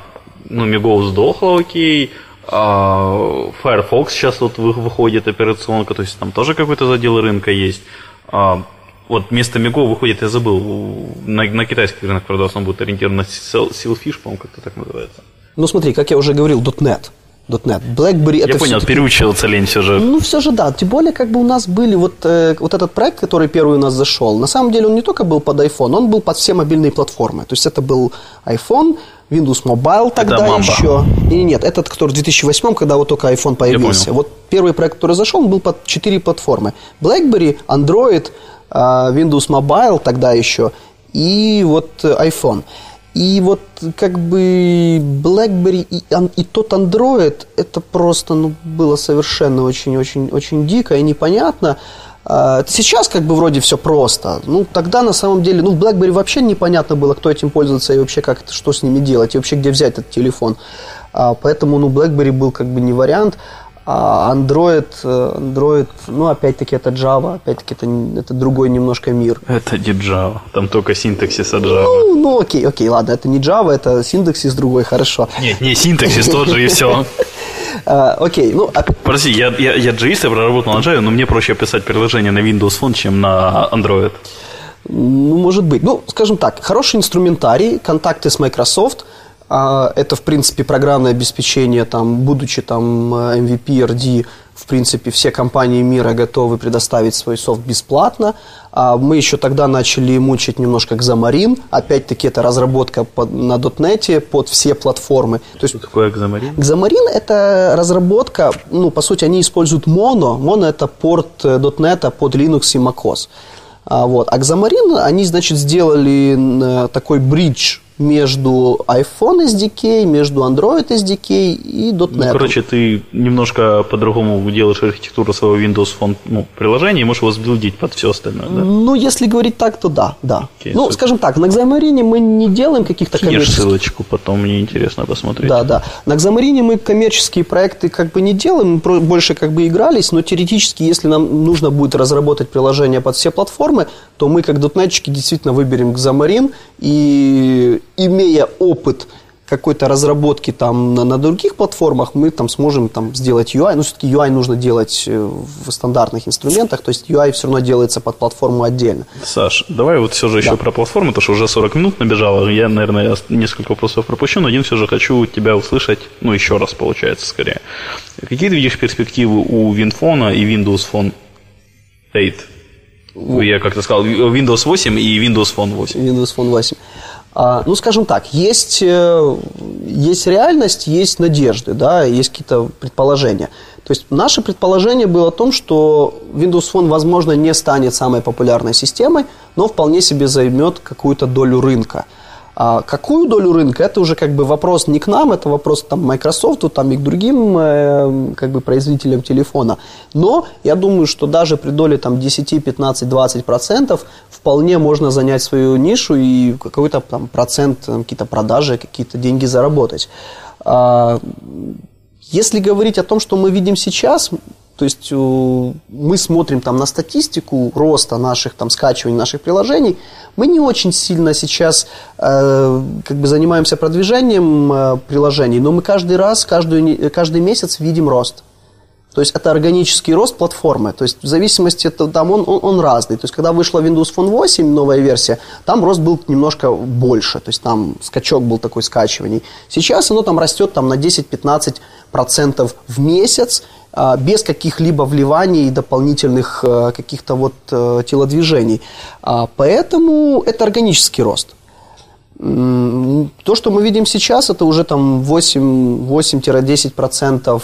ну, Мигов сдохла, окей. А, Firefox сейчас вот выходит операционка, то есть там тоже какой-то задел рынка есть. А, вот вместо Миго выходит, я забыл, на, на китайский рынок, правда, он будет ориентирован на Silfish, по-моему, как-то так называется. Ну смотри, как я уже говорил, .NET. .NET. BlackBerry Я это понял, всё-таки- переучиваться лень все же. ну, все же да. Тем более, как бы у нас были вот, э, вот этот проект, который первый у нас зашел. На самом деле он не только был под iPhone, он был под все мобильные платформы. То есть это был iPhone, Windows Mobile тогда Mamba. еще. И нет, этот, который в 2008, когда вот только iPhone появился. Вот первый проект, который зашел, он был под четыре платформы. BlackBerry, Android, а, Windows Mobile тогда еще и вот э, iPhone. И вот как бы BlackBerry и, и тот Android, это просто ну, было совершенно очень-очень-очень дико и непонятно. А, Сейчас как бы вроде все просто. Ну, тогда на самом деле, ну, в BlackBerry вообще непонятно было, кто этим пользуется и вообще как что с ними делать, и вообще где взять этот телефон. А, Поэтому, ну, BlackBerry был как бы не вариант. А Android, э, Android, ну, опять-таки, это Java, опять-таки, это, это другой немножко мир. Это не Java, там только синтаксис от Java. Ну, ну, окей, окей, ладно, это не Java, это синтаксис другой, хорошо. Нет, не синтаксис тот же и все. А, окей, ну, оп- Прости, я, я, я JS проработал на Java, но мне проще писать приложение на Windows Phone, чем на Android. Ну, может быть. Ну, скажем так, хороший инструментарий, контакты с Microsoft. А, Это, в принципе, программное обеспечение, там, будучи там э, MVP, RD, в принципе, все компании мира готовы предоставить свой софт бесплатно. А Мы еще тогда начали мучить немножко Xamarin. Опять-таки, это разработка под- на .NET под все платформы. То есть Что такое Xamarin? Xamarin – это разработка, ну, по сути, они используют Mono. Mono – это порт э, .NET под Linux и macOS. А, вот. А Xamarin, они, значит, сделали э, такой бридж между iPhone SDK, между Android SDK и .NET. Ну, короче, ты немножко по-другому делаешь архитектуру своего Windows Phone ну, приложения и можешь его сбилдить под все остальное, да? Ну, если говорить так, то да, да. Окей, ну, супер. скажем так, на Xamarin мы не делаем каких-то Кинешь коммерческих ссылочку, потом мне интересно посмотреть. Да, да. На Xamarin мы коммерческие проекты как бы не делаем, мы больше как бы игрались, но теоретически, если нам нужно будет разработать приложение под все платформы, то мы как дотнетчики действительно выберем Xamarin и имея опыт какой-то разработки там на, на других платформах, мы там сможем там сделать UI. Ну, все-таки UI нужно делать э, в стандартных инструментах, то есть UI все равно делается под платформу отдельно. Саш, давай вот все же еще Да. про платформу, потому что уже 40 минут набежало. Я, наверное, несколько вопросов пропущу, но один все же хочу тебя услышать, ну, еще раз, получается, скорее. Какие ты видишь перспективы у WinPhone и Windows Phone 8? Я как-то сказал, Windows 8 и Windows Phone 8. Windows Phone 8. А, ну, скажем так, есть, э, есть реальность, есть надежды, да, есть какие-то предположения. То есть наше предположение было о том, что Windows Phone, возможно, не станет самой популярной системой, но вполне себе займет какую-то долю рынка. А какую долю рынка, это уже как бы вопрос не к нам, это вопрос там Microsoft, там и к другим э, как бы производителям телефона. Но я думаю, что даже при доле там 10, 15, 20 процентов вполне можно занять свою нишу и какой-то там процент, какие-то продажи, какие-то деньги заработать. А, если говорить о том, что мы видим сейчас, то есть э, мы смотрим там на статистику роста наших там скачиваний наших приложений, мы не очень сильно сейчас э, как бы занимаемся продвижением э, приложений, но мы каждый раз, каждую, каждый месяц видим рост. То есть это органический рост платформы. То есть в зависимости от там он, он, он разный. То есть когда вышла Windows Phone 8, новая версия, там рост был немножко больше. То есть там скачок был такой скачиваний. Сейчас оно там растет там, на 10-15% в месяц а, без каких-либо вливаний и дополнительных э, каких-то вот э, телодвижений. А, Поэтому это органический рост. То, что мы видим сейчас, это уже там 8, 8-10% а,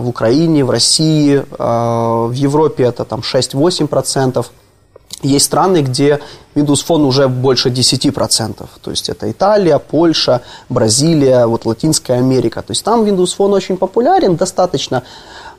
в Украине, в России, а, в Европе это там 6-8%. Есть страны, где Windows Phone уже больше 10%. То есть это Италия, Польша, Бразилия, вот Латинская Америка. То есть там Windows Phone очень популярен достаточно.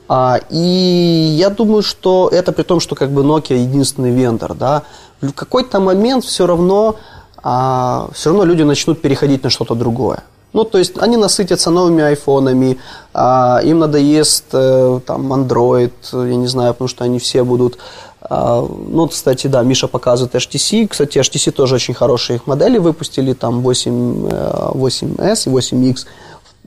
А, И я думаю, что это при том, что как бы Nokia единственный вендор. Да? В какой-то момент все равно, а, все равно люди начнут переходить на что-то другое. Ну, то есть они насытятся новыми айфонами, а, им надоест э, там Android, я не знаю, потому что они все будут... а, ну, кстати, да, Миша показывает HTC. Кстати, HTC тоже очень хорошие их модели выпустили, там 8, э, 8S и 8X.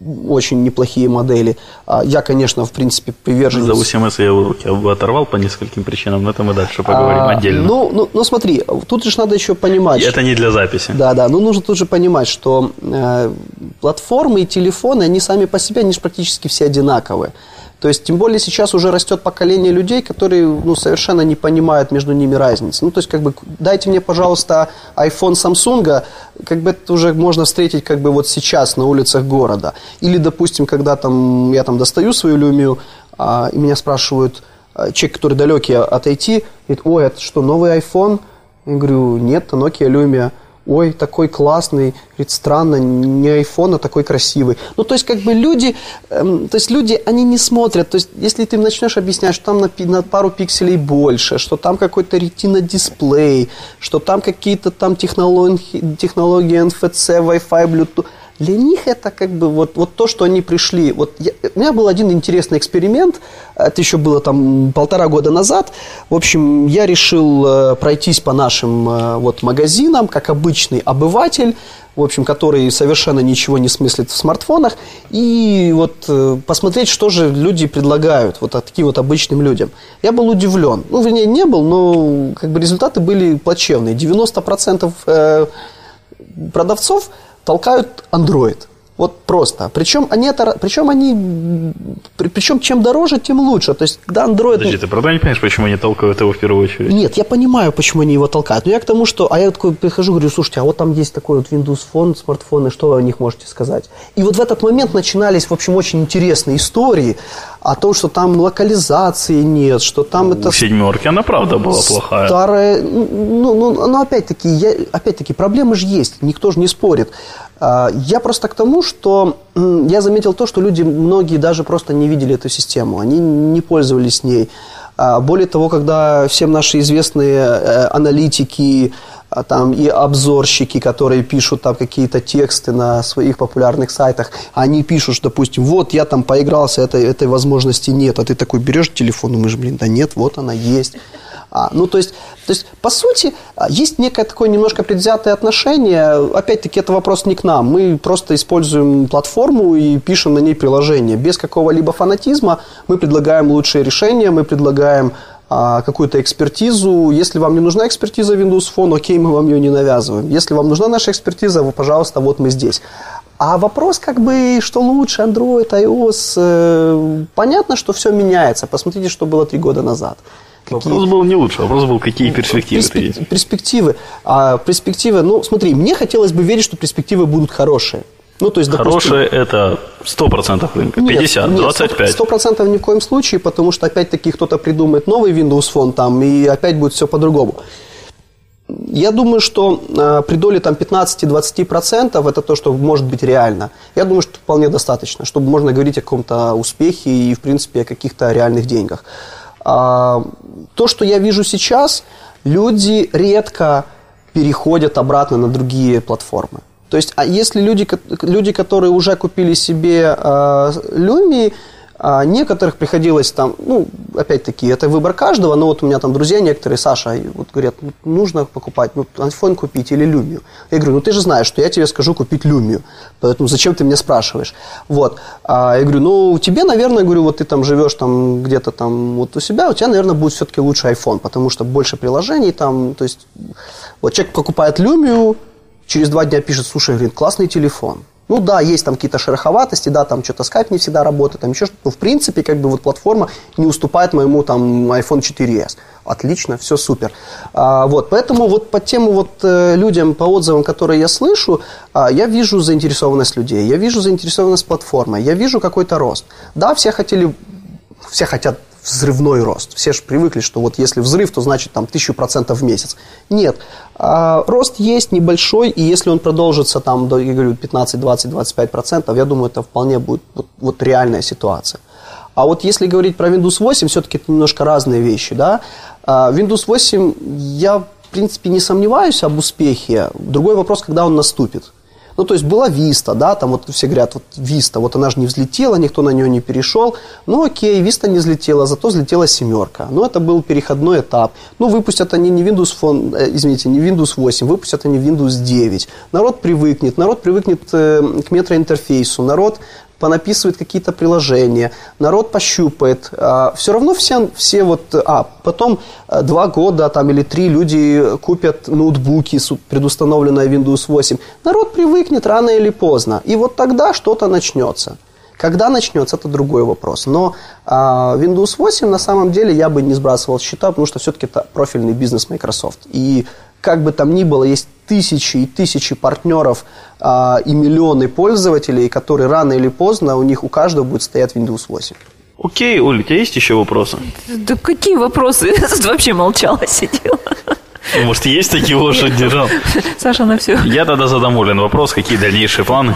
Очень неплохие модели. А Я, конечно, в принципе, приверженец... За 8С я руки оторвал по нескольким причинам, но это мы дальше поговорим А, отдельно. Ну, ну, ну, смотри, тут же надо еще понимать... это не для записи. Да, да, но нужно тут же понимать, что э, платформы и телефоны, они сами по себе, они же практически все одинаковые. То есть, тем более сейчас уже растет поколение людей, которые ну, совершенно не понимают между ними разницы. Ну, то есть, как бы, дайте мне, пожалуйста, iPhone Samsung, как бы это уже можно встретить как бы вот сейчас на улицах города. Или, допустим, когда там, я там достаю свою люмию, а, и меня спрашивают, а, человек, который далекий от IT, говорит, ой, это что, новый iPhone? Я говорю, нет, это Nokia Lumia. Ой, такой классный. Говорит, странно, не iPhone, а такой красивый. Ну, то есть, как бы люди, эм, то есть, люди, они не смотрят. То есть, если ты им начнешь объяснять, что там на, на пару пикселей больше, что там какой-то ретина-дисплей, что там какие-то там технологии, технологии NFC, Wi-Fi, Bluetooth, для них это как бы вот, вот то, что они пришли. Вот я- у меня был один интересный эксперимент, это еще было там полтора года назад. В общем, я решил э, пройтись по нашим э, вот магазинам, как обычный обыватель, в общем, который совершенно ничего не смыслит в смартфонах, и вот э, посмотреть, что же люди предлагают вот от- таким вот обычным людям. Я был удивлен. Ну, вернее, не был, но как бы результаты были плачевные. 90% э, продавцов толкают Android. Вот просто. Причем они, это, причем они, причем чем дороже, тем лучше. То есть, когда Android... Подожди, ты правда не понимаешь, почему они толкают его в первую очередь? Нет, я понимаю, почему они его толкают. Но я к тому, что... А я такой прихожу, говорю, слушайте, а вот там есть такой вот Windows Phone, смартфоны, что вы о них можете сказать? И вот в этот момент начинались, в общем, очень интересные истории о том, что там локализации нет, что там это... У семерки она правда была плохая. Старая, ну, ну, ну, опять-таки, я, опять-таки, проблемы же есть, никто же не спорит. А, Я просто к тому, что я заметил то, что люди, многие даже просто не видели эту систему, они не пользовались ней. А, Более того, когда всем наши известные э, аналитики, а, там и обзорщики, которые пишут там какие-то тексты на своих популярных сайтах, они пишут, допустим, вот я там поигрался, этой, этой возможности нет, а ты такой берешь телефон, думаешь, блин, да нет, вот она есть. А, ну, то есть, то есть, по сути, а, есть некое такое немножко предвзятое отношение. Опять-таки, это вопрос не к нам. Мы просто используем платформу и пишем на ней приложение. Без какого-либо фанатизма мы предлагаем лучшие решения, мы предлагаем а, какую-то экспертизу. Если вам не нужна экспертиза Windows Phone, окей, мы вам ее не навязываем. Если вам нужна наша экспертиза, вы, пожалуйста, вот мы здесь. А вопрос, как бы, что лучше, Android, iOS, э, понятно, что все меняется. Посмотрите, что было три года назад. Вопрос был не лучше, вопрос был, какие перспективы Перспек- видишь. Перспективы. А перспективы, ну, смотри, мне хотелось бы верить, что перспективы будут хорошие. Ну, то есть, допустим, Хорошее это 100% рынка, нет, 50, нет, 25. Сто процентов ни в коем случае, потому что опять-таки кто-то придумает новый Windows Phone там, и опять будет все по-другому. Я думаю, что э, при доле там 15-20% это то, что может быть реально. Я думаю, что вполне достаточно, чтобы можно говорить о каком-то успехе и, в принципе, о каких-то реальных деньгах. А, то, что я вижу сейчас, люди редко переходят обратно на другие платформы. То есть, а если люди, люди которые уже купили себе э, а некоторых приходилось там, ну, опять-таки, это выбор каждого, но вот у меня там друзья некоторые, Саша, вот говорят, ну, нужно покупать, ну, iPhone купить или Lumia. Я говорю, ну, ты же знаешь, что я тебе скажу купить Lumia, поэтому зачем ты меня спрашиваешь? Вот. А я говорю, ну, тебе, наверное, говорю, вот ты там живешь там где-то там вот у себя, у тебя, наверное, будет все-таки лучше iPhone, потому что больше приложений там, то есть, вот человек покупает Lumia, через два дня пишет, слушай, говорит, классный телефон. Ну да, есть там какие-то шероховатости, да, там что-то скайп не всегда работает, там еще что-то. Но в принципе, как бы вот платформа не уступает моему там iPhone 4s. Отлично, все супер. А, вот, поэтому вот по тему вот э, людям, по отзывам, которые я слышу, а, я вижу заинтересованность людей, я вижу заинтересованность платформы, я вижу какой-то рост. Да, все хотели, все хотят взрывной рост. Все же привыкли, что вот если взрыв, то значит там тысячу процентов в месяц. Нет. А, рост есть небольшой, и если он продолжится там до, я говорю, 15, 20, 25 процентов, я думаю, это вполне будет вот, вот реальная ситуация. А вот если говорить про Windows 8, все-таки это немножко разные вещи, да. А, Windows 8, я, в принципе, не сомневаюсь об успехе. Другой вопрос, когда он наступит. Ну, то есть была Виста, да, там вот все говорят, вот Виста, вот она же не взлетела, никто на нее не перешел. Ну, окей, Виста не взлетела, зато взлетела семерка. Ну, это был переходной этап. Ну, выпустят они не Windows Phone, э, извините, не Windows 8, выпустят они Windows 9. Народ привыкнет, народ привыкнет э, к метроинтерфейсу, народ понаписывает какие-то приложения, народ пощупает. А, все равно все, все вот... А, потом а, два года там, или три люди купят ноутбуки с предустановленной Windows 8. Народ привыкнет рано или поздно. И вот тогда что-то начнется. Когда начнется, это другой вопрос. Но а, Windows 8 на самом деле я бы не сбрасывал счета, потому что все-таки это профильный бизнес Microsoft. И как бы там ни было, есть тысячи и тысячи партнеров а, и миллионы пользователей, которые рано или поздно у них у каждого будет стоять Windows 8. Окей, Оля, у тебя есть еще вопросы? Да какие вопросы? Я тут вообще молчала, сидела. Может, есть такие лошади? Саша, на все. Я тогда задам Олен вопрос, какие дальнейшие планы?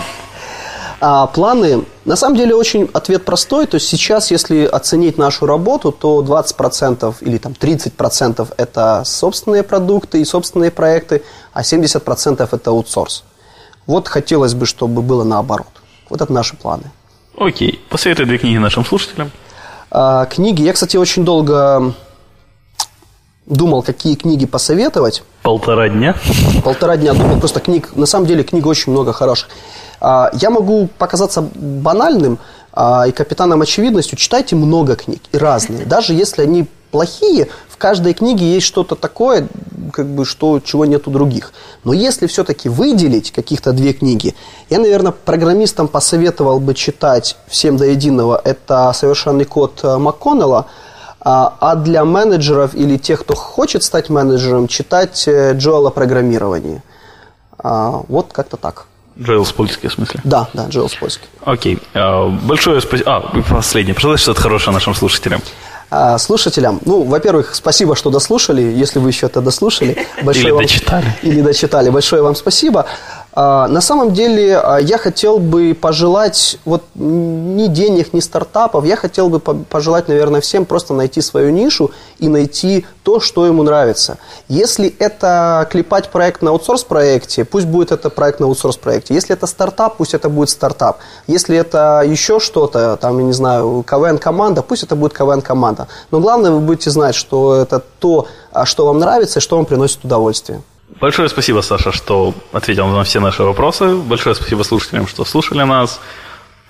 А планы, на самом деле, очень ответ простой. То есть сейчас, если оценить нашу работу, то 20% или там 30% это собственные продукты и собственные проекты, а 70% это аутсорс. Вот хотелось бы, чтобы было наоборот. Вот это наши планы. Окей. Посоветуй две книги нашим слушателям. А, книги. Я, кстати, очень долго думал, какие книги посоветовать. Полтора дня? Полтора дня думал. Просто книг, на самом деле, книг очень много хороших. А, я могу показаться банальным а, и капитаном очевидностью. Читайте много книг и разные. Даже если они плохие, в каждой книге есть что-то такое, как бы, что, чего нет у других. Но если все-таки выделить каких-то две книги, я, наверное, программистам посоветовал бы читать всем до единого. Это «Совершенный код» э, МакКоннелла, а, а для менеджеров или тех, кто хочет стать менеджером, читать э, Джоэла программирование. Вот как-то так. Джоэл Спольский, в смысле? Да, да, Джоэл Спольский. Окей. А, большое спасибо. А, последнее. Пожалуйста, что-то хорошее нашим слушателям. А, слушателям, ну, во-первых, спасибо, что дослушали, если вы еще это дослушали. Большое или вам... дочитали. Или дочитали. Большое вам спасибо. А, на самом деле а, я хотел бы пожелать вот ни денег, ни стартапов, я хотел бы пожелать, наверное, всем просто найти свою нишу и найти то, что ему нравится. Если это клепать проект на аутсорс-проекте, пусть будет это проект на аутсорс-проекте. Если это стартап, пусть это будет стартап. Если это еще что-то, там, я не знаю, КВН-команда, пусть это будет КВН-команда. Но главное, вы будете знать, что это то, а, что вам нравится и что вам приносит удовольствие. Большое спасибо, Саша, что ответил на все наши вопросы. Большое спасибо слушателям, что слушали нас.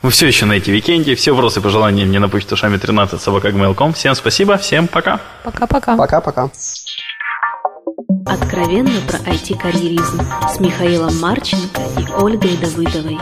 Вы все еще на IT-викенде. Все вопросы и пожелания мне на почту шами 13 собакагmail.com. Всем спасибо, всем пока. Пока-пока. Пока-пока. Откровенно про IT-карьеризм с Михаилом Марченко и Ольгой Давыдовой.